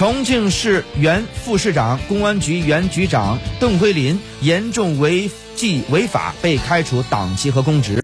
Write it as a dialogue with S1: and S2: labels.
S1: 重庆市原副市长公安局原局长邓辉林严重违纪违法被开除党籍和公职。